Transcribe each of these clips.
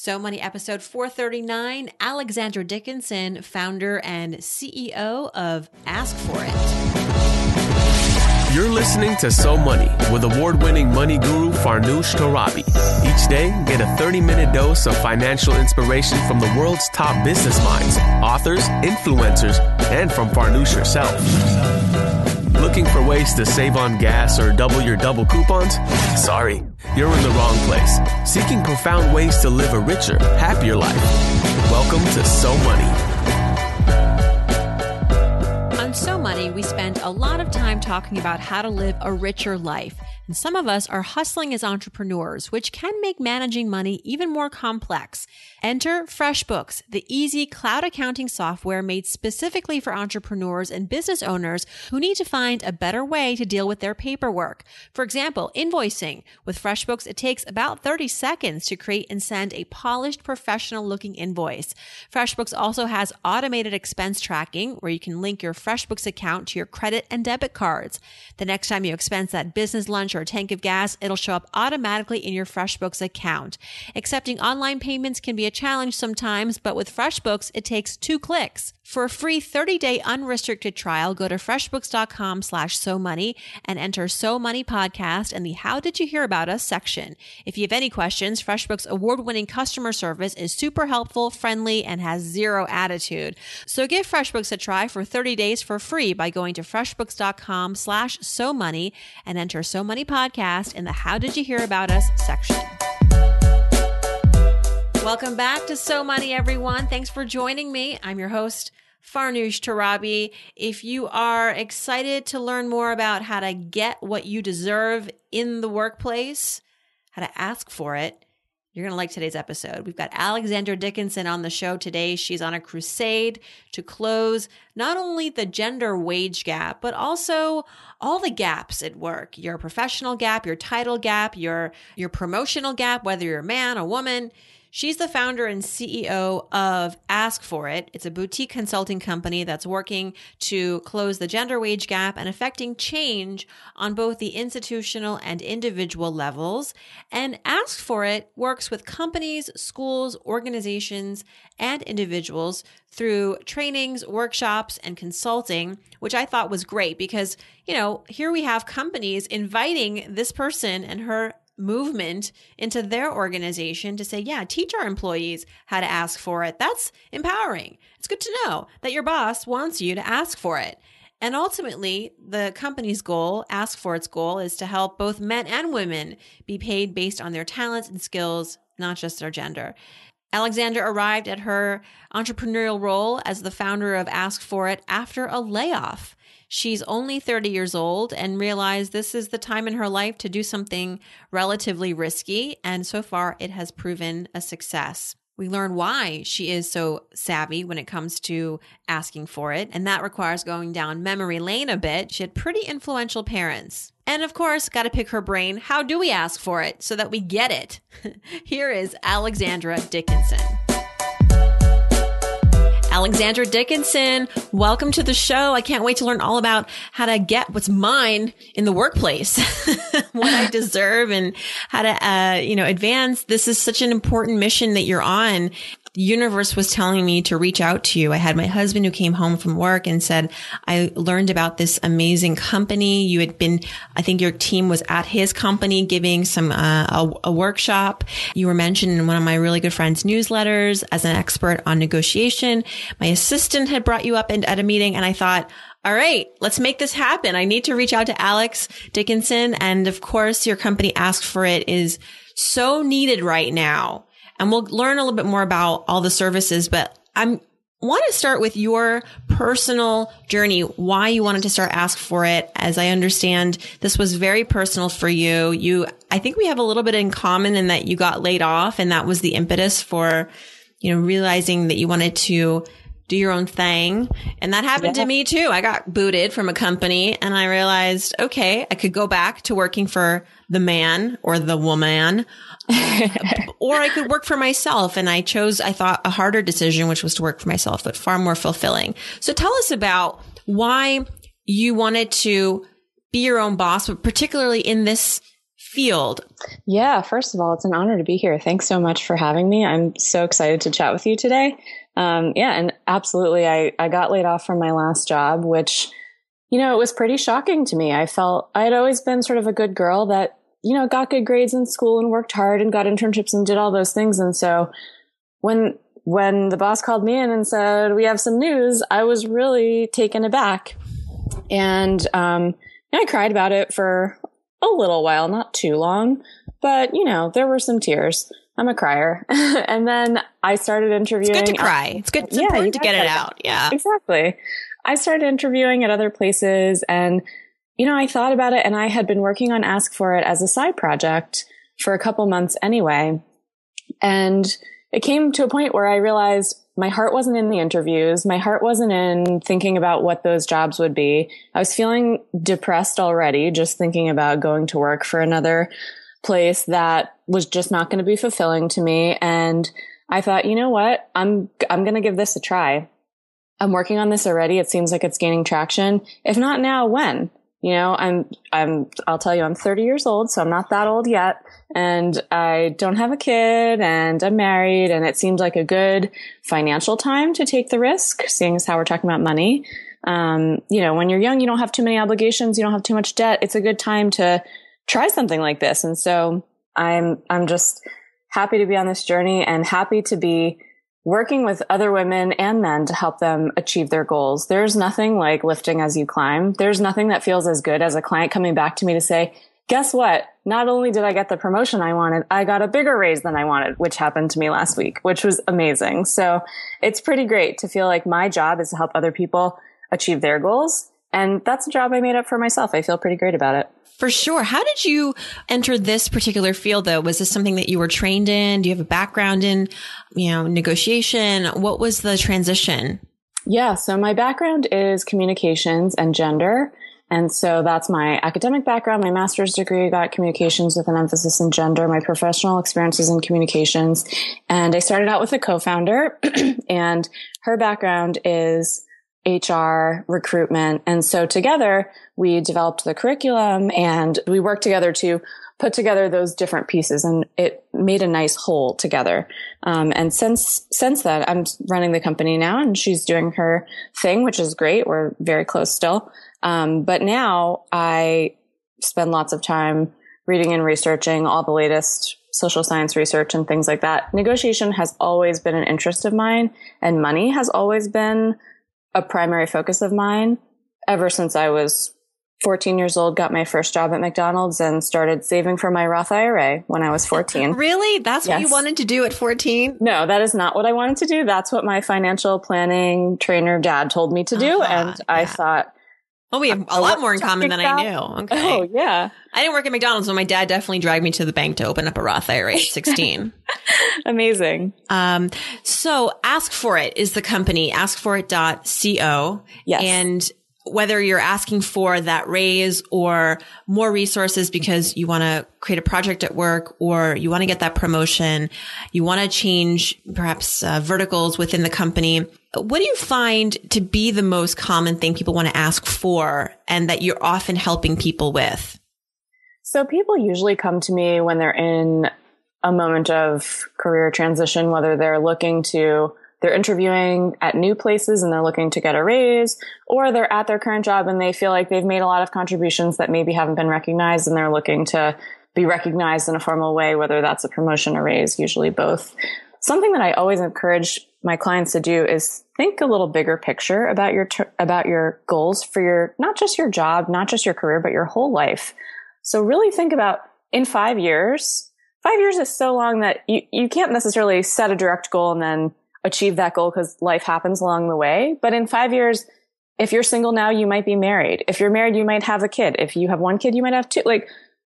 So Money episode 439, Alexandra Dickinson, founder and CEO of Ask For It. You're listening to So Money with award winning money guru Farnoosh Torabi. Each day, get a 30 minute dose of financial inspiration from the world's top business minds, authors, influencers, and from Farnoosh herself. Looking for ways to save on gas or double your double coupons? Sorry, you're in the wrong place. Seeking profound ways to live a richer, happier life. Welcome to So Money. On So Money, we spend a lot of time talking about how to live a richer life. And some of us are hustling as entrepreneurs, which can make managing money even more complex. Enter FreshBooks, the easy cloud accounting software made specifically for entrepreneurs and business owners who need to find a better way to deal with their paperwork. For example, invoicing. With FreshBooks, it takes about 30 seconds to create and send a polished, professional looking invoice. FreshBooks also has automated expense tracking where you can link your FreshBooks account to your credit and debit cards. The next time you expense that business lunch or tank of gas, it'll show up automatically in your FreshBooks account. Accepting online payments can be a challenge sometimes, but with FreshBooks, it takes two clicks. For a free 30-day unrestricted trial, go to freshbooks.com slash so money and enter so money podcast in the how did you hear about us section. If you have any questions, FreshBooks award-winning customer service is super helpful, friendly, and has zero attitude. So give FreshBooks a try for 30 days for free by going to freshbooks.com slash so money and enter so money podcast in the how did you hear about us section. Welcome back to So Money, everyone. Thanks for joining me. I'm your host, Farnoosh Torabi. If you are excited to learn more about how to get what you deserve in the workplace, how to ask for it, you're going to like today's episode. We've got Alexandra Dickinson on the show today. She's on a crusade to close not only the gender wage gap, but also all the gaps at work. Your professional gap, your title gap, your your promotional gap, whether you're a man, or a woman. She's the founder and CEO of Ask For It. It's a boutique consulting company that's working to close the gender wage gap and affecting change on both the institutional and individual levels. And Ask For It works with companies, schools, organizations, and individuals through trainings, workshops, and consulting, which I thought was great because, you know, here we have companies inviting this person and her movement into their organization to say, yeah, teach our employees how to ask for it. That's empowering. It's good to know that your boss wants you to ask for it. And ultimately, the company's goal, Ask For Its goal, is to help both men and women be paid based on their talents and skills, not just their gender. Alexandra arrived at her entrepreneurial role as the founder of Ask For It after a layoff. She's only 30 years old and realized this is the time in her life to do something relatively risky. And so far, it has proven a success. We learn why she is so savvy when it comes to asking for it. And that requires going down memory lane a bit. She had pretty influential parents. And of course, got to pick her brain. How do we ask for it so that we get it? Here is Alexandra Dickinson. Alexandra Dickinson, welcome to the show. I can't wait to learn all about how to get what's mine in the workplace, what I deserve and how to, uh, you know, advance. This is such an important mission that you're on the universe was telling me to reach out to you. I had my husband who came home from work and said, I learned about this amazing company. You had been, I think your team was at his company giving some, uh, a, a workshop. You were mentioned in one of my really good friends newsletters as an expert on negotiation. My assistant had brought you up in, at a meeting and I thought, all right, let's make this happen. I need to reach out to Alex Dickinson. And of course, your company Ask For It is so needed right now. And we'll learn a little bit more about all the services, but I'm want to start with your personal journey, why you wanted to start Ask For It. As I understand, this was very personal for you. You, I think we have a little bit in common in that you got laid off and that was the impetus for, you know, realizing that you wanted to do your own thing. And that happened yeah. to me too. I got booted from a company and I realized, okay, I could go back to working for the man or the woman or I could work for myself. And I chose, I thought, a harder decision, which was to work for myself, but far more fulfilling. So tell us about why you wanted to be your own boss, but particularly in this field. Yeah, first of all, it's an honor to be here. Thanks so much for having me. I'm so excited to chat with you today. Um, yeah, and absolutely, I, I got laid off from my last job, which, you know, it was pretty shocking to me. I felt I had always been sort of a good girl that, you know, got good grades in school and worked hard and got internships and did all those things. And so when, when the boss called me in and said, we have some news, I was really taken aback. And, um, I cried about it for a little while, not too long, but you know, there were some tears. I'm a crier. and then I started interviewing. It's good to cry. It's good. It's yeah, important to get it out. Yeah. Exactly. I started interviewing at other places and, you know, I thought about it and I had been working on Ask for It as a side project for a couple months anyway. And it came to a point where I realized my heart wasn't in the interviews. My heart wasn't in thinking about what those jobs would be. I was feeling depressed already, just thinking about going to work for another place that was just not going to be fulfilling to me. And I thought, you know what? I'm, I'm going to give this a try. I'm working on this already. It seems like it's gaining traction. If not now, when? You know, I'm, I'm, I'll tell you, I'm 30 years old, so I'm not that old yet. And I don't have a kid and I'm married and it seems like a good financial time to take the risk, seeing as how we're talking about money. Um, you know, when you're young, you don't have too many obligations. You don't have too much debt. It's a good time to try something like this. And so I'm, I'm just happy to be on this journey and happy to be working with other women and men to help them achieve their goals. There's nothing like lifting as you climb. There's nothing that feels as good as a client coming back to me to say, guess what? Not only did I get the promotion I wanted, I got a bigger raise than I wanted, which happened to me last week, which was amazing. So it's pretty great to feel like my job is to help other people achieve their goals. And that's a job I made up for myself. I feel pretty great about it. For sure. How did you enter this particular field though? Was this something that you were trained in? Do you have a background in, you know, negotiation? What was the transition? Yeah. So my background is communications and gender. And so that's my academic background. My master's degree got communications with an emphasis in gender. My professional experiences in communications. And I started out with a co-founder and her background is HR, recruitment. And so together we developed the curriculum and we worked together to put together those different pieces and it made a nice whole together. Um, and since, since then, I'm running the company now and she's doing her thing, which is great. We're very close still. Um, but now I spend lots of time reading and researching all the latest social science research and things like that. Negotiation has always been an interest of mine and money has always been a primary focus of mine ever since I was 14 years old, got my first job at McDonald's and started saving for my Roth IRA when I was 14. Really? That's yes. what you wanted to do at 14? No, that is not what I wanted to do. That's what my financial planning trainer dad told me to do. Uh-huh, and I thought, well, we have a lot more in common than I knew. Okay. Oh, yeah. I didn't work at McDonald's, but my dad definitely dragged me to the bank to open up a Roth IRA at 16. Amazing. Um, so Ask For It is the company, askforit.co. Yes. And whether you're asking for that raise or more resources because you want to create a project at work or you want to get that promotion, you want to change perhaps uh, verticals within the company. What do you find to be the most common thing people want to ask for and that you're often helping people with? So people usually come to me when they're in a moment of career transition, whether they're looking to they're interviewing at new places and they're looking to get a raise, or they're at their current job and they feel like they've made a lot of contributions that maybe haven't been recognized and they're looking to be recognized in a formal way, whether that's a promotion or raise, usually both. Something that I always encourage my clients to do is think a little bigger picture about your, ter- about your goals for your, not just your job, not just your career, but your whole life. So really think about in five years, five years is so long that you, you can't necessarily set a direct goal and then achieve that goal because life happens along the way. But in five years, if you're single now, you might be married. If you're married, you might have a kid. If you have one kid, you might have two. Like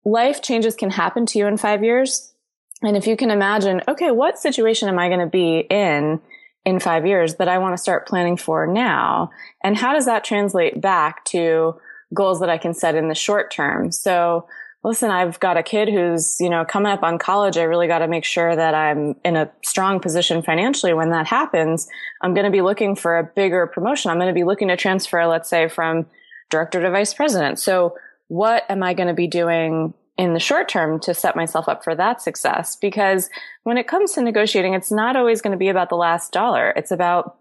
life changes can happen to you in five years. And if you can imagine, okay, what situation am I going to be in in five years that I want to start planning for now? And how does that translate back to goals that I can set in the short term? So listen, I've got a kid who's, you know, coming up on college. I really got to make sure that I'm in a strong position financially when that happens. I'm going to be looking for a bigger promotion. I'm going to be looking to transfer, let's say, from director to vice president. So what am I going to be doing in the short term to set myself up for that success. Because when it comes to negotiating, it's not always going to be about the last dollar. It's about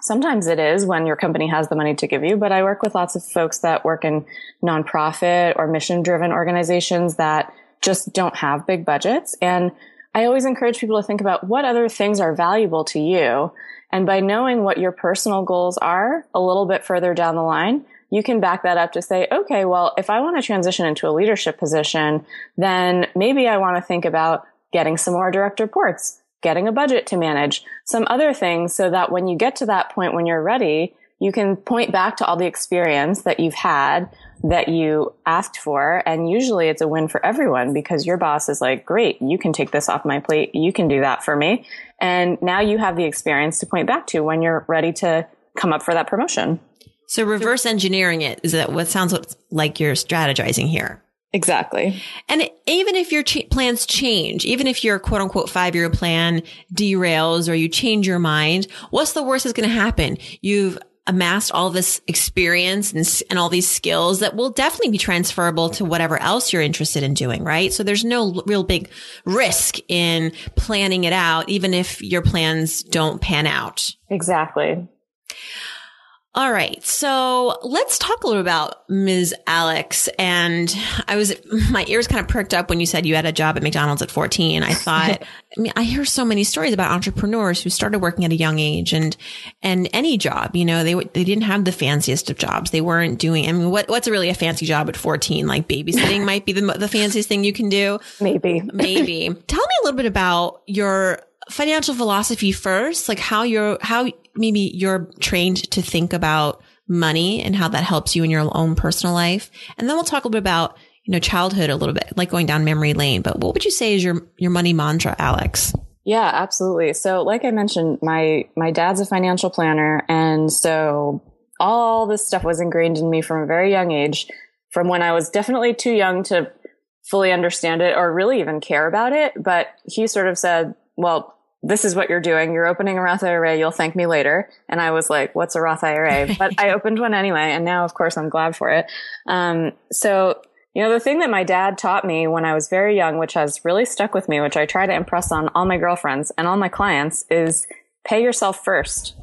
Sometimes it is when your company has the money to give you, but I work with lots of folks that work in nonprofit or mission driven organizations that just don't have big budgets. And I always encourage people to think about what other things are valuable to you. And by knowing what your personal goals are a little bit further down the line, you can back that up to say, okay, well, if I want to transition into a leadership position, then maybe I want to think about getting some more direct reports getting a budget to manage, some other things so that when you get to that point when you're ready, you can point back to all the experience that you've had that you asked for. And usually it's a win for everyone because your boss is like, great, you can take this off my plate. You can do that for me. And now you have the experience to point back to when you're ready to come up for that promotion. So reverse engineering it is that what sounds like you're strategizing here. Exactly. And even if your ch- plans change, even if your quote unquote five year plan derails or you change your mind, what's the worst that's going to happen? You've amassed all this experience and, and all these skills that will definitely be transferable to whatever else you're interested in doing, right? So there's no real big risk in planning it out, even if your plans don't pan out. Exactly. All right. So let's talk a little about Ms. Alex. And I was, my ears kind of perked up when you said you had a job at McDonald's at 14. I thought, I mean, I hear so many stories about entrepreneurs who started working at a young age and, and any job, you know, they, they didn't have the fanciest of jobs. They weren't doing, I mean, what, what's really a fancy job at 14? Like babysitting might be the, the fanciest thing you can do. Maybe. Maybe. Tell me a little bit about your financial philosophy first, like how you're, how maybe you're trained to think about money and how that helps you in your own personal life. And then we'll talk a little bit about, you know, childhood a little bit, like going down memory lane. But what would you say is your, your money mantra, Alex? Yeah, absolutely. So like I mentioned, my, my dad's a financial planner. And so all this stuff was ingrained in me from a very young age, from when I was definitely too young to fully understand it or really even care about it. But he sort of said, well, this is what you're doing. You're opening a Roth IRA. You'll thank me later. And I was like, what's a Roth IRA? But I opened one anyway. And now, of course, I'm glad for it. Um, so, you know, the thing that my dad taught me when I was very young, which has really stuck with me, which I try to impress on all my girlfriends and all my clients is pay yourself first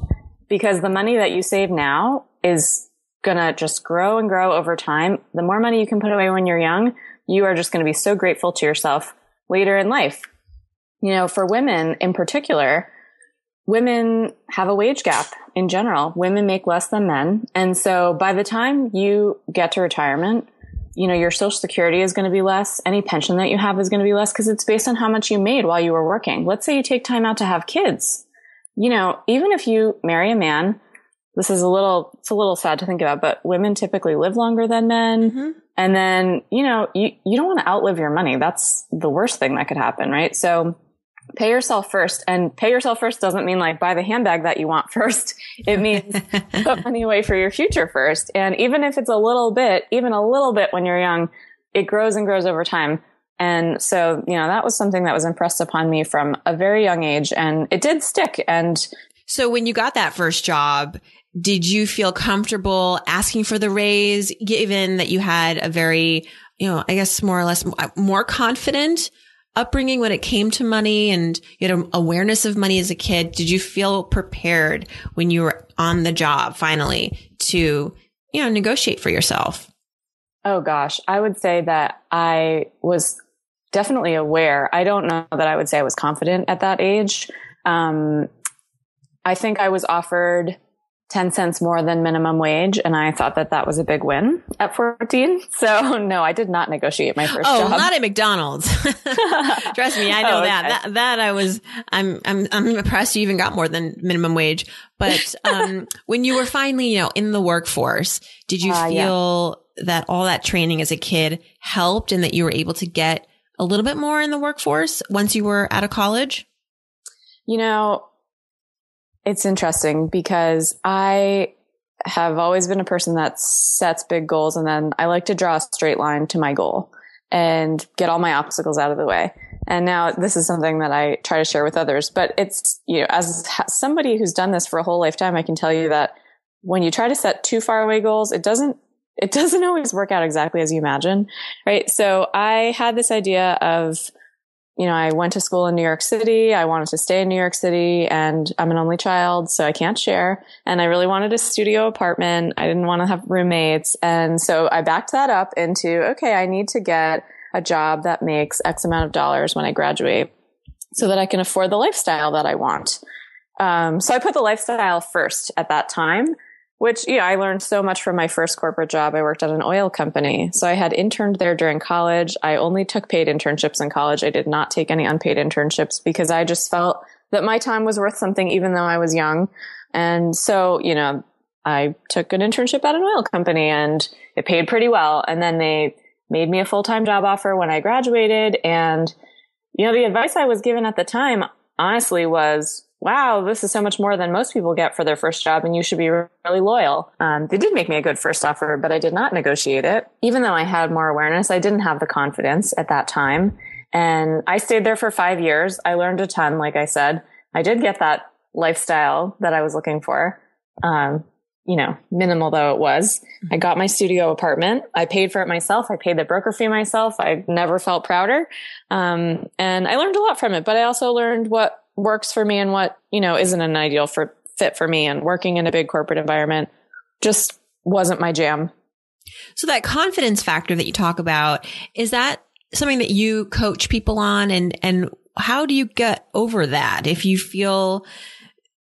because the money that you save now is going to just grow and grow over time. The more money you can put away when you're young, you are just going to be so grateful to yourself later in life you know, for women in particular, women have a wage gap in general. Women make less than men. And so by the time you get to retirement, you know, your social security is going to be less. Any pension that you have is going to be less because it's based on how much you made while you were working. Let's say you take time out to have kids. You know, even if you marry a man, this is a little, it's a little sad to think about, but women typically live longer than men. Mm-hmm. And then, you know, you, you don't want to outlive your money. That's the worst thing that could happen, right? So pay yourself first. And pay yourself first doesn't mean like buy the handbag that you want first. It means put money away for your future first. And even if it's a little bit, even a little bit when you're young, it grows and grows over time. And so, you know, that was something that was impressed upon me from a very young age and it did stick. And so when you got that first job, did you feel comfortable asking for the raise given that you had a very, you know, I guess more or less uh, more confident upbringing when it came to money and you had awareness of money as a kid? Did you feel prepared when you were on the job finally to, you know, negotiate for yourself? Oh gosh, I would say that I was definitely aware. I don't know that I would say I was confident at that age. Um, I think I was offered 10 cents more than minimum wage. And I thought that that was a big win at 14. So no, I did not negotiate my first oh, job. not at McDonald's. Trust me. I know oh, okay. that, that, that I was, I'm, I'm, I'm impressed you even got more than minimum wage. But, um, when you were finally, you know, in the workforce, did you uh, feel yeah. that all that training as a kid helped and that you were able to get a little bit more in the workforce once you were out of college? You know, it's interesting because I have always been a person that sets big goals and then I like to draw a straight line to my goal and get all my obstacles out of the way. And now this is something that I try to share with others, but it's, you know, as somebody who's done this for a whole lifetime, I can tell you that when you try to set too far away goals, it doesn't it doesn't always work out exactly as you imagine, right? So I had this idea of, you know, I went to school in New York City. I wanted to stay in New York City and I'm an only child, so I can't share. And I really wanted a studio apartment. I didn't want to have roommates. And so I backed that up into, okay, I need to get a job that makes X amount of dollars when I graduate so that I can afford the lifestyle that I want. Um, so I put the lifestyle first at that time, which, yeah, I learned so much from my first corporate job. I worked at an oil company. So I had interned there during college. I only took paid internships in college. I did not take any unpaid internships because I just felt that my time was worth something, even though I was young. And so, you know, I took an internship at an oil company and it paid pretty well. And then they made me a full time job offer when I graduated. And, you know, the advice I was given at the time, honestly, was wow, this is so much more than most people get for their first job and you should be really loyal. Um, they did make me a good first offer, but I did not negotiate it. Even though I had more awareness, I didn't have the confidence at that time. And I stayed there for five years. I learned a ton, like I said. I did get that lifestyle that I was looking for. Um, you know, minimal though it was. I got my studio apartment. I paid for it myself. I paid the broker fee myself. I never felt prouder. Um, and I learned a lot from it, but I also learned what works for me and what, you know, isn't an ideal for fit for me. And working in a big corporate environment just wasn't my jam. So that confidence factor that you talk about, is that something that you coach people on? And and how do you get over that? If you feel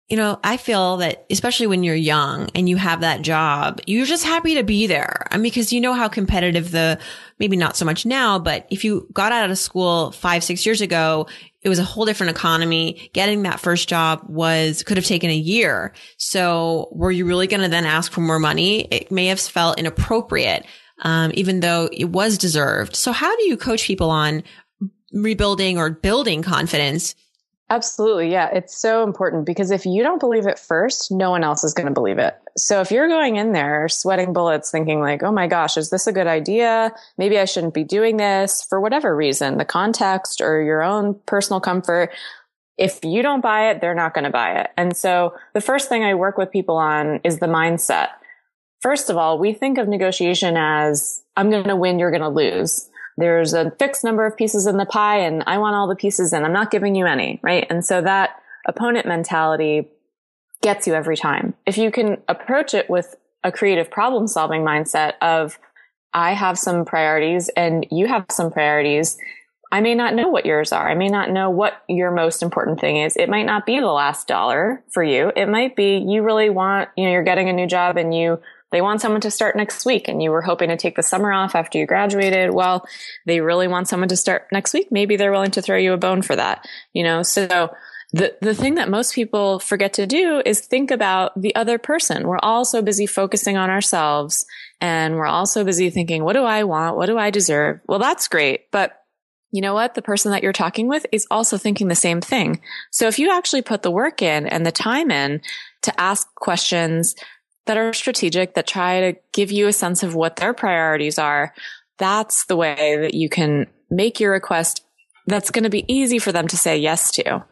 you know, I feel that especially when you're young and you have that job, you're just happy to be there. I mean, because you know how competitive the, maybe not so much now, but if you got out of school five, six years ago, it was a whole different economy. Getting that first job was, could have taken a year. So were you really going to then ask for more money? It may have felt inappropriate, um, even though it was deserved. So how do you coach people on rebuilding or building confidence Absolutely. Yeah. It's so important because if you don't believe it first, no one else is going to believe it. So if you're going in there sweating bullets thinking like, Oh my gosh, is this a good idea? Maybe I shouldn't be doing this for whatever reason, the context or your own personal comfort. If you don't buy it, they're not going to buy it. And so the first thing I work with people on is the mindset. First of all, we think of negotiation as I'm going to win, you're going to lose there's a fixed number of pieces in the pie and I want all the pieces and I'm not giving you any, right? And so that opponent mentality gets you every time. If you can approach it with a creative problem solving mindset of, I have some priorities and you have some priorities. I may not know what yours are. I may not know what your most important thing is. It might not be the last dollar for you. It might be you really want, you know, you're getting a new job and you they want someone to start next week and you were hoping to take the summer off after you graduated. Well, they really want someone to start next week. Maybe they're willing to throw you a bone for that, you know? So the, the thing that most people forget to do is think about the other person. We're all so busy focusing on ourselves and we're all so busy thinking, what do I want? What do I deserve? Well, that's great. But you know what? The person that you're talking with is also thinking the same thing. So if you actually put the work in and the time in to ask questions that are strategic, that try to give you a sense of what their priorities are, that's the way that you can make your request that's going to be easy for them to say yes to.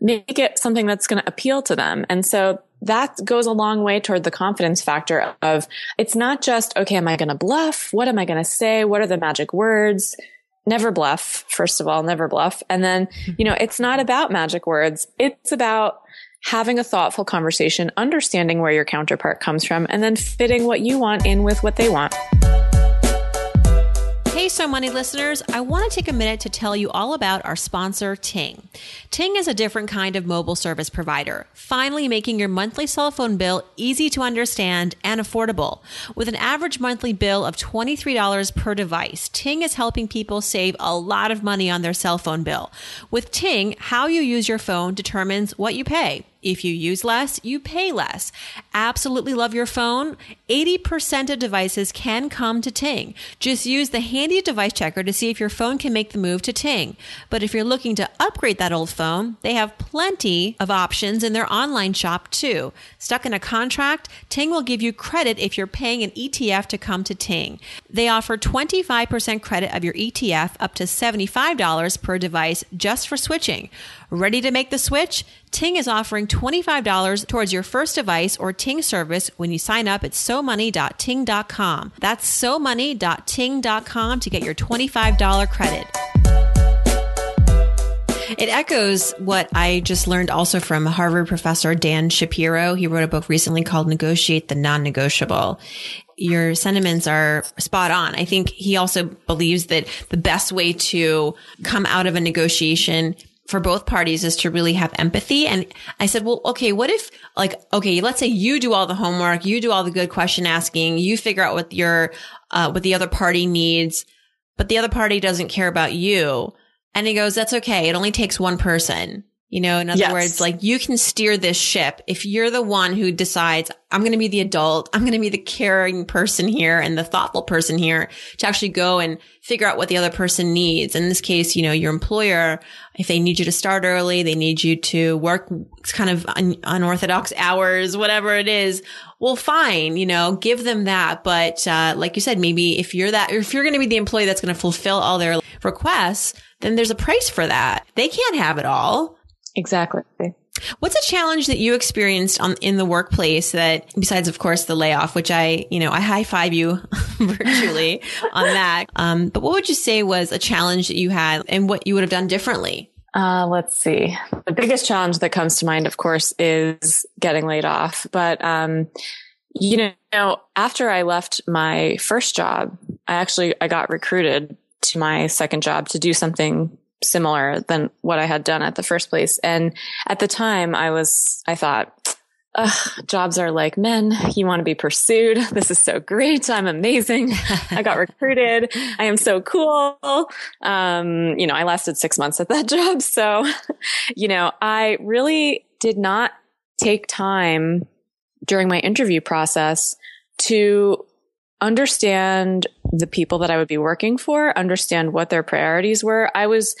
Make it something that's going to appeal to them. And so that goes a long way toward the confidence factor of it's not just, okay, am I going to bluff? What am I going to say? What are the magic words? Never bluff. First of all, never bluff. And then, you know, it's not about magic words. It's about having a thoughtful conversation, understanding where your counterpart comes from, and then fitting what you want in with what they want. Hey, So Money listeners, I want to take a minute to tell you all about our sponsor, Ting. Ting is a different kind of mobile service provider, finally making your monthly cell phone bill easy to understand and affordable. With an average monthly bill of $23 per device, Ting is helping people save a lot of money on their cell phone bill. With Ting, how you use your phone determines what you pay. If you use less, you pay less. Absolutely love your phone? 80% of devices can come to Ting. Just use the handy device checker to see if your phone can make the move to Ting. But if you're looking to upgrade that old phone, they have plenty of options in their online shop too. Stuck in a contract? Ting will give you credit if you're paying an ETF to come to Ting. They offer 25% credit of your ETF up to $75 per device just for switching. Ready to make the switch? Ting is offering $25 towards your first device or Ting service when you sign up at somoney.ting.com. That's somoney.ting.com to get your $25 credit. It echoes what I just learned also from Harvard professor Dan Shapiro. He wrote a book recently called Negotiate the Non-Negotiable. Your sentiments are spot on. I think he also believes that the best way to come out of a negotiation for both parties is to really have empathy. And I said, well, okay, what if like, okay, let's say you do all the homework, you do all the good question asking, you figure out what your, uh, what the other party needs, but the other party doesn't care about you. And he goes, that's okay. It only takes one person. You know, in other yes. words, like you can steer this ship. If you're the one who decides, I'm going to be the adult, I'm going to be the caring person here and the thoughtful person here to actually go and figure out what the other person needs. In this case, you know, your employer, if they need you to start early, they need you to work kind of un- unorthodox hours, whatever it is. Well, fine, you know, give them that. But, uh, like you said, maybe if you're that, if you're going to be the employee that's going to fulfill all their requests, then there's a price for that. They can't have it all. Exactly. What's a challenge that you experienced on in the workplace that besides of course the layoff, which I, you know, I high five you virtually on that. Um, but what would you say was a challenge that you had and what you would have done differently? Uh, let's see. The biggest challenge that comes to mind, of course, is getting laid off. But, um, you know, after I left my first job, I actually, I got recruited to my second job to do something similar than what I had done at the first place. And at the time I was, I thought, jobs are like men. You want to be pursued. This is so great. I'm amazing. I got recruited. I am so cool. Um, you know, I lasted six months at that job. So, you know, I really did not take time during my interview process to understand the people that I would be working for, understand what their priorities were. I was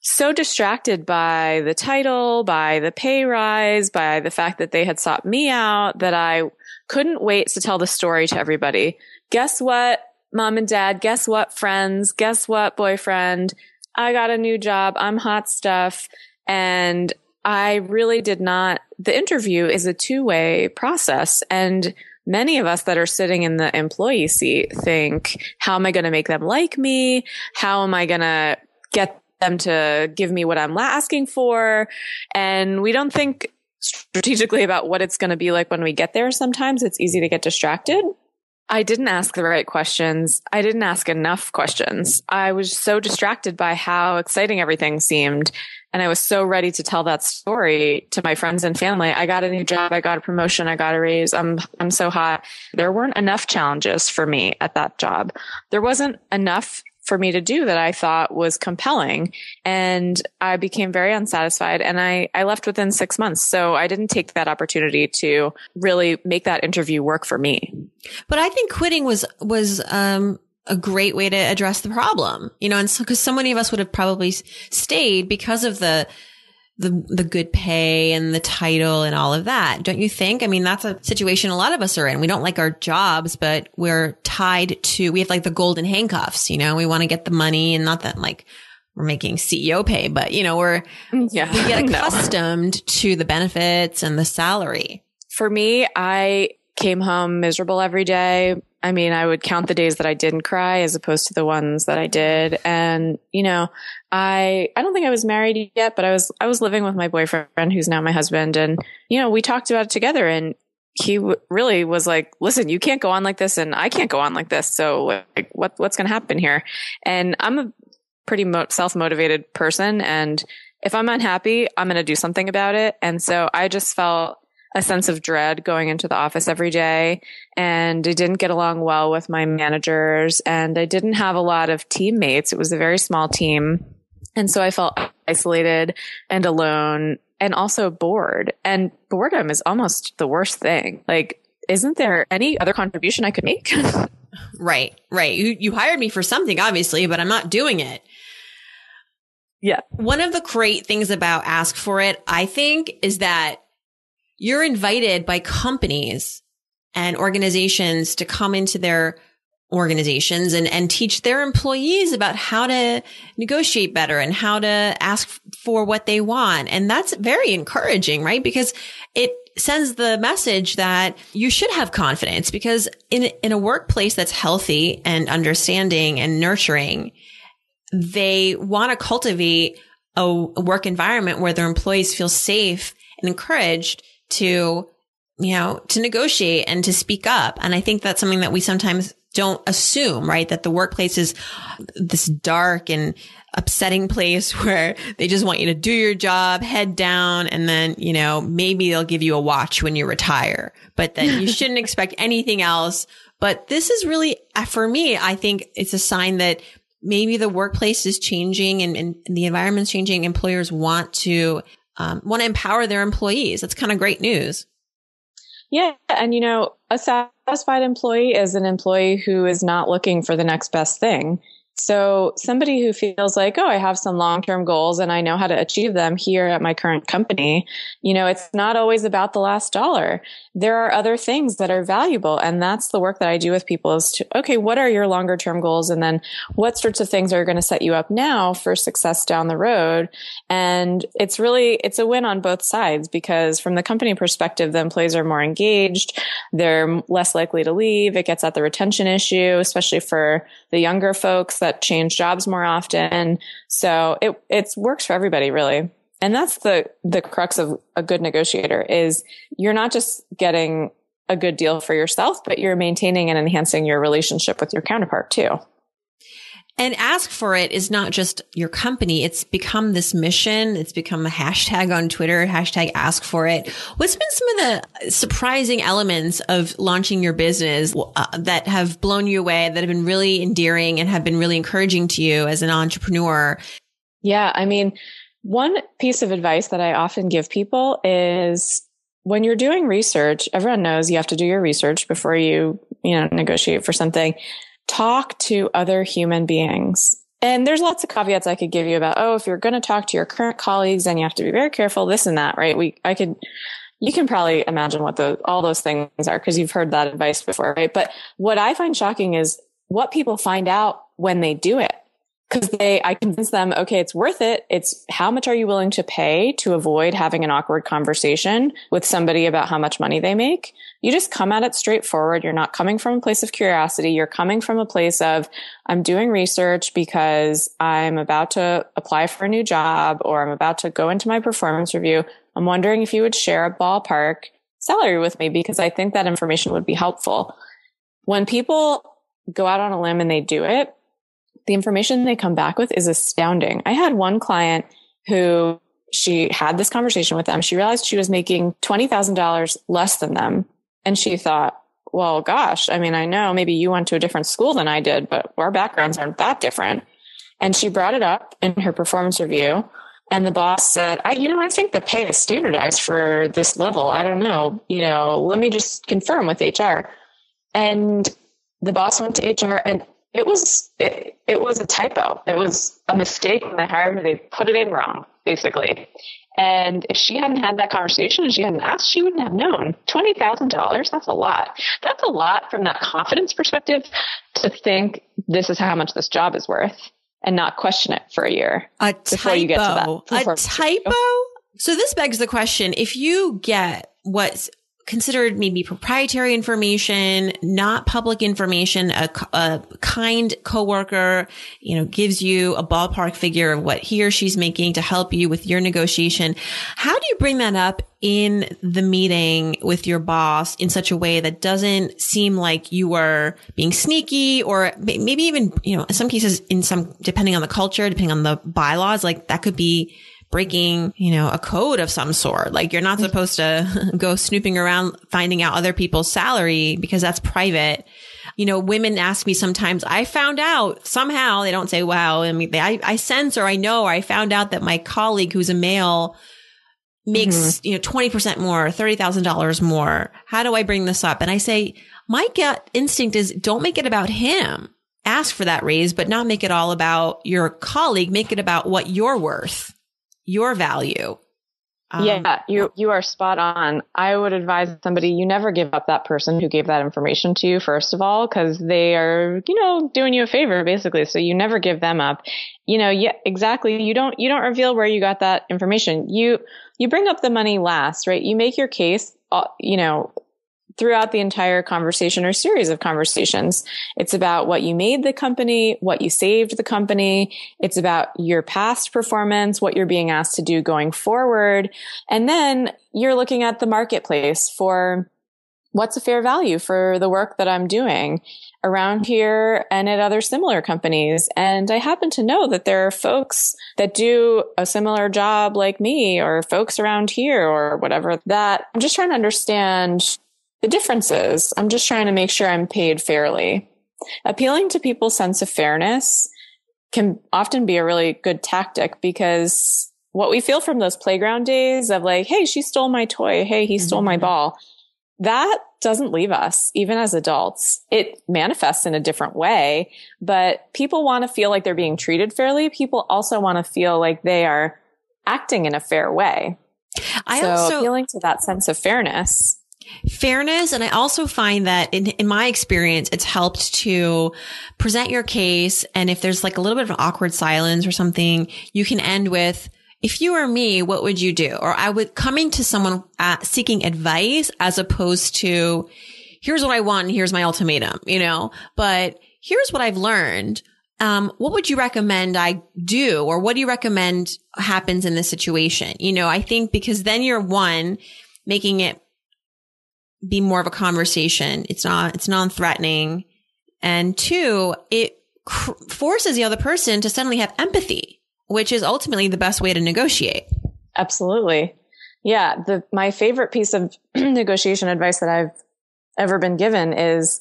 so distracted by the title, by the pay rise, by the fact that they had sought me out that I couldn't wait to tell the story to everybody. Guess what? Mom and dad, guess what? Friends, guess what? Boyfriend, I got a new job. I'm hot stuff. And I really did not, the interview is a two way process. And many of us that are sitting in the employee seat think, how am I going to make them like me? How am I going to get them to give me what I'm asking for? And we don't think strategically about what it's going to be like when we get there. Sometimes it's easy to get distracted. I didn't ask the right questions. I didn't ask enough questions. I was so distracted by how exciting everything seemed and I was so ready to tell that story to my friends and family. I got a new job. I got a promotion. I got a raise. I'm, I'm so hot. There weren't enough challenges for me at that job. There wasn't enough for me to do that I thought was compelling. And I became very unsatisfied and I, I left within six months. So I didn't take that opportunity to really make that interview work for me. But I think quitting was, was, um, a great way to address the problem, you know, and so, cause so many of us would have probably stayed because of the, the, the good pay and the title and all of that. Don't you think? I mean, that's a situation a lot of us are in. We don't like our jobs, but we're tied to, we have like the golden handcuffs, you know, we want to get the money and not that like we're making CEO pay, but you know, we're, mm, yeah, we get accustomed no. to the benefits and the salary. For me, I came home miserable every day. I mean, I would count the days that I didn't cry as opposed to the ones that I did. And, you know, I, I don't think I was married yet, but I was, I was living with my boyfriend who's now my husband. And, you know, we talked about it together and he w- really was like, listen, you can't go on like this and I can't go on like this. So like, what, what's going to happen here? And I'm a pretty mo- self-motivated person. And if I'm unhappy, I'm going to do something about it. And so I just felt a sense of dread going into the office every day. And I didn't get along well with my managers and I didn't have a lot of teammates. It was a very small team. And so I felt isolated and alone and also bored. And boredom is almost the worst thing. Like, isn't there any other contribution I could make? right, right. You, you hired me for something, obviously, but I'm not doing it. Yeah. One of the great things about Ask for It, I think, is that you're invited by companies and organizations to come into their organizations and, and teach their employees about how to negotiate better and how to ask for what they want. And that's very encouraging, right? Because it sends the message that you should have confidence because in, in a workplace that's healthy and understanding and nurturing, they want to cultivate a, a work environment where their employees feel safe and encouraged to you know, to negotiate and to speak up. And I think that's something that we sometimes don't assume, right? That the workplace is this dark and upsetting place where they just want you to do your job, head down, and then, you know, maybe they'll give you a watch when you retire, but then you shouldn't expect anything else. But this is really, uh, for me, I think it's a sign that maybe the workplace is changing and, and the environment's changing. Employers want to, um, want to empower their employees. That's kind of great news. Yeah. And, you know, a satisfied employee is an employee who is not looking for the next best thing. So somebody who feels like, oh, I have some long-term goals and I know how to achieve them here at my current company, you know, it's not always about the last dollar. There are other things that are valuable. And that's the work that I do with people is to, okay, what are your longer term goals? And then what sorts of things are going to set you up now for success down the road? And it's really, it's a win on both sides because from the company perspective, the employees are more engaged. They're less likely to leave. It gets at the retention issue, especially for the younger folks that change jobs more often. So it, it works for everybody really. And that's the, the crux of a good negotiator is you're not just getting a good deal for yourself, but you're maintaining and enhancing your relationship with your counterpart too. And ask for it is not just your company. It's become this mission. It's become a hashtag on Twitter, hashtag ask for it. What's been some of the surprising elements of launching your business uh, that have blown you away, that have been really endearing and have been really encouraging to you as an entrepreneur? Yeah. I mean, one piece of advice that I often give people is when you're doing research, everyone knows you have to do your research before you, you know, negotiate for something talk to other human beings. And there's lots of caveats I could give you about, oh, if you're going to talk to your current colleagues, then you have to be very careful, this and that, right? We, I could, you can probably imagine what the, all those things are because you've heard that advice before, right? But what I find shocking is what people find out when they do it because they i convince them okay it's worth it. It's how much are you willing to pay to avoid having an awkward conversation with somebody about how much money they make? You just come at it straightforward. You're not coming from a place of curiosity. You're coming from a place of i'm doing research because i'm about to apply for a new job or i'm about to go into my performance review. I'm wondering if you would share a ballpark salary with me because i think that information would be helpful. When people go out on a limb and they do it the information they come back with is astounding. I had one client who she had this conversation with them. She realized she was making $20,000 less than them. And she thought, well, gosh, I mean, I know maybe you went to a different school than I did, but our backgrounds aren't that different. And she brought it up in her performance review. And the boss said, I, you know, I think the pay is standardized for this level. I don't know. You know, let me just confirm with HR. And the boss went to HR and it was it, it was a typo. It was a mistake when they hired her. They put it in wrong, basically. And if she hadn't had that conversation and she hadn't asked, she wouldn't have known. Twenty thousand dollars, that's a lot. That's a lot from that confidence perspective to think this is how much this job is worth and not question it for a year. A before typo. you get to that. A typo? So this begs the question, if you get what's considered maybe proprietary information, not public information, a, a, kind coworker, you know, gives you a ballpark figure of what he or she's making to help you with your negotiation. How do you bring that up in the meeting with your boss in such a way that doesn't seem like you are being sneaky or maybe even, you know, in some cases, in some, depending on the culture, depending on the bylaws, like that could be breaking, you know, a code of some sort. Like you're not mm-hmm. supposed to go snooping around finding out other people's salary because that's private. You know, women ask me sometimes, I found out somehow they don't say, wow. I mean, they, I, I sense or I know, or I found out that my colleague who's a male makes, mm-hmm. you know, 20% more, $30,000 more. How do I bring this up? And I say, my gut instinct is don't make it about him. Ask for that raise, but not make it all about your colleague. Make it about what you're worth your value. Um, yeah, you you are spot on. I would advise somebody you never give up that person who gave that information to you first of all because they are, you know, doing you a favor basically. So you never give them up. You know, yeah, exactly. You don't you don't reveal where you got that information. You you bring up the money last, right? You make your case, uh, you know, throughout the entire conversation or series of conversations. It's about what you made the company, what you saved the company. It's about your past performance, what you're being asked to do going forward. And then you're looking at the marketplace for what's a fair value for the work that I'm doing around here and at other similar companies. And I happen to know that there are folks that do a similar job like me or folks around here or whatever that I'm just trying to understand the difference is I'm just trying to make sure I'm paid fairly. Appealing to people's sense of fairness can often be a really good tactic because what we feel from those playground days of like, Hey, she stole my toy. Hey, he stole mm-hmm. my ball. That doesn't leave us even as adults. It manifests in a different way, but people want to feel like they're being treated fairly. People also want to feel like they are acting in a fair way. I so also appealing to that sense of fairness fairness. And I also find that in, in my experience, it's helped to present your case. And if there's like a little bit of awkward silence or something, you can end with, if you were me, what would you do? Or I would coming to someone uh, seeking advice as opposed to, here's what I want and here's my ultimatum, you know, but here's what I've learned. Um, what would you recommend I do? Or what do you recommend happens in this situation? You know, I think because then you're one, making it be more of a conversation. It's not, it's non-threatening. And two, it cr- forces the other person to suddenly have empathy, which is ultimately the best way to negotiate. Absolutely. Yeah. The, my favorite piece of negotiation advice that I've ever been given is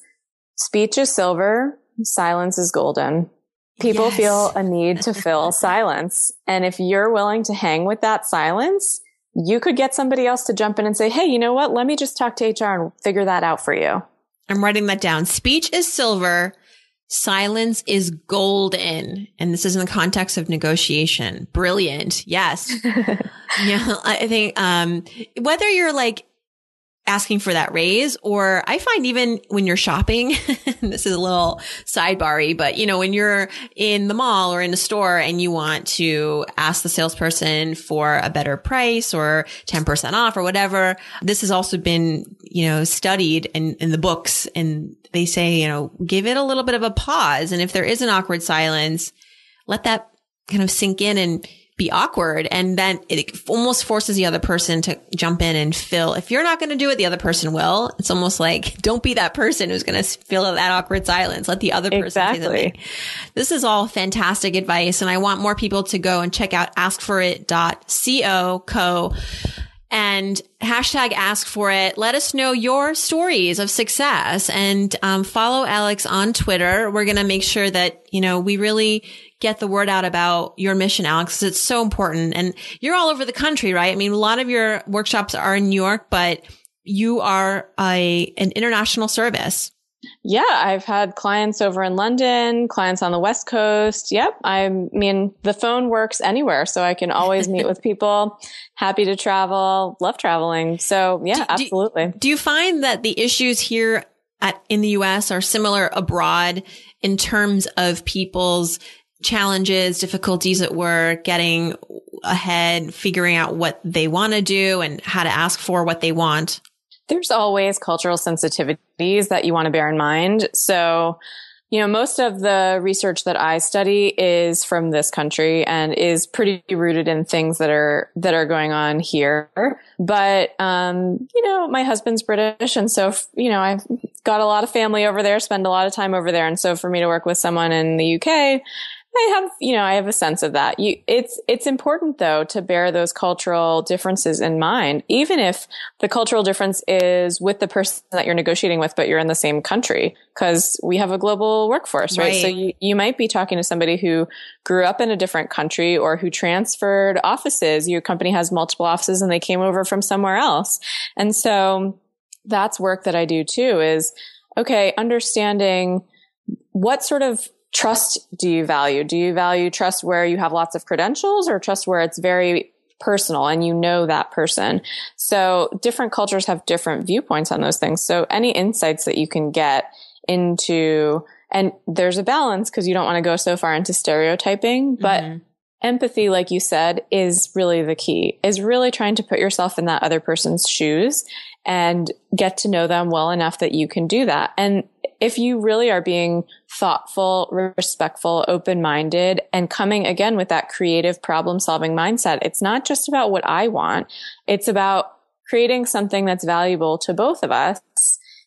speech is silver, silence is golden. People yes. feel a need to fill silence. And if you're willing to hang with that silence, you could get somebody else to jump in and say, Hey, you know what? Let me just talk to HR and figure that out for you. I'm writing that down. Speech is silver. Silence is golden. And this is in the context of negotiation. Brilliant. Yes. yeah. I think, um, whether you're like asking for that raise or I find even when you're shopping, this is a little sidebary, but you know, when you're in the mall or in a store and you want to ask the salesperson for a better price or 10% off or whatever, this has also been, you know, studied in, in the books and they say, you know, give it a little bit of a pause. And if there is an awkward silence, let that kind of sink in and be awkward. And then it almost forces the other person to jump in and fill. If you're not going to do it, the other person will. It's almost like don't be that person who's going to fill that awkward silence. Let the other person exactly. say something. This is all fantastic advice. And I want more people to go and check out askforit.co co and hashtag ask for it. Let us know your stories of success and um, follow Alex on Twitter. We're going to make sure that, you know, we really get the word out about your mission, Alex, it's so important. And you're all over the country, right? I mean, a lot of your workshops are in New York, but you are a, an international service. Yeah, I've had clients over in London, clients on the West Coast. Yep. I mean, the phone works anywhere, so I can always meet with people. Happy to travel, love traveling. So, yeah, do, absolutely. Do, do you find that the issues here at, in the US are similar abroad in terms of people's challenges, difficulties at work, getting ahead, figuring out what they want to do and how to ask for what they want? There's always cultural sensitivities that you want to bear in mind. So, you know, most of the research that I study is from this country and is pretty rooted in things that are, that are going on here. But, um, you know, my husband's British. And so, you know, I've got a lot of family over there, spend a lot of time over there. And so for me to work with someone in the UK, I have, you know, I have a sense of that. You, it's, it's important though to bear those cultural differences in mind, even if the cultural difference is with the person that you're negotiating with, but you're in the same country because we have a global workforce, right? right? So you, you might be talking to somebody who grew up in a different country or who transferred offices. Your company has multiple offices and they came over from somewhere else. And so that's work that I do too is, okay, understanding what sort of trust do you value? Do you value trust where you have lots of credentials or trust where it's very personal and you know that person. So different cultures have different viewpoints on those things. So any insights that you can get into, and there's a balance because you don't want to go so far into stereotyping, but mm-hmm. empathy, like you said, is really the key, is really trying to put yourself in that other person's shoes and get to know them well enough that you can do that. And if you really are being thoughtful, respectful, open minded, and coming again with that creative problem solving mindset, it's not just about what I want. It's about creating something that's valuable to both of us.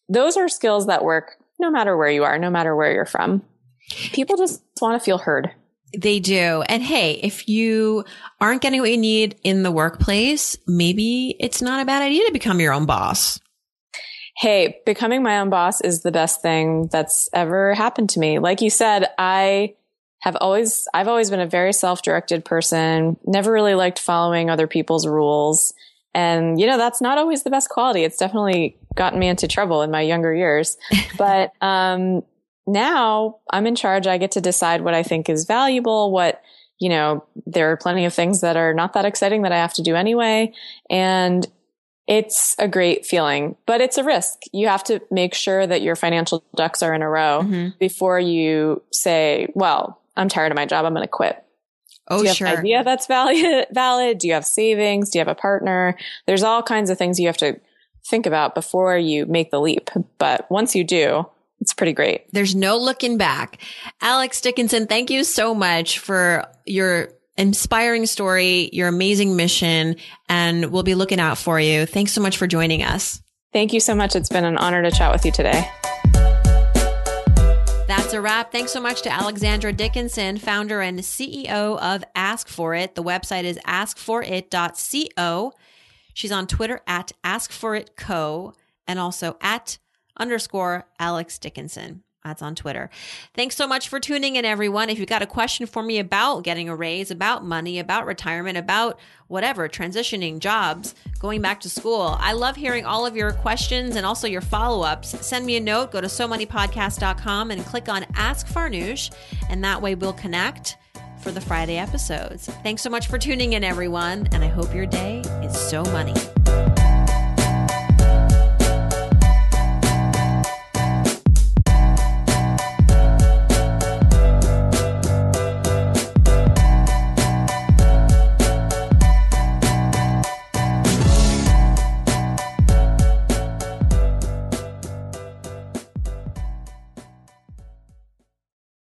Those are skills that work no matter where you are, no matter where you're from. People just want to feel heard. They do. And hey, if you aren't getting what you need in the workplace, maybe it's not a bad idea to become your own boss. Hey, becoming my own boss is the best thing that's ever happened to me. Like you said, I have always, I've always been a very self-directed person, never really liked following other people's rules. And, you know, that's not always the best quality. It's definitely gotten me into trouble in my younger years. but, um, now I'm in charge. I get to decide what I think is valuable, what, you know, there are plenty of things that are not that exciting that I have to do anyway. And it's a great feeling, but it's a risk. You have to make sure that your financial ducks are in a row mm-hmm. before you say, well, I'm tired of my job. I'm going to quit. Oh, Do you have sure. an idea that's valid, valid? Do you have savings? Do you have a partner? There's all kinds of things you have to think about before you make the leap. But once you do, it's pretty great. There's no looking back. Alex Dickinson, thank you so much for your inspiring story, your amazing mission, and we'll be looking out for you. Thanks so much for joining us. Thank you so much. It's been an honor to chat with you today. That's a wrap. Thanks so much to Alexandra Dickinson, founder and CEO of Ask For It. The website is askforit.co. She's on Twitter at askforitco and also at underscore Alex Dickinson. That's on Twitter. Thanks so much for tuning in, everyone. If you've got a question for me about getting a raise, about money, about retirement, about whatever, transitioning, jobs, going back to school, I love hearing all of your questions and also your follow ups. Send me a note, go to so moneypodcast.com and click on Ask Farnoosh, and that way we'll connect for the Friday episodes. Thanks so much for tuning in, everyone, and I hope your day is so money.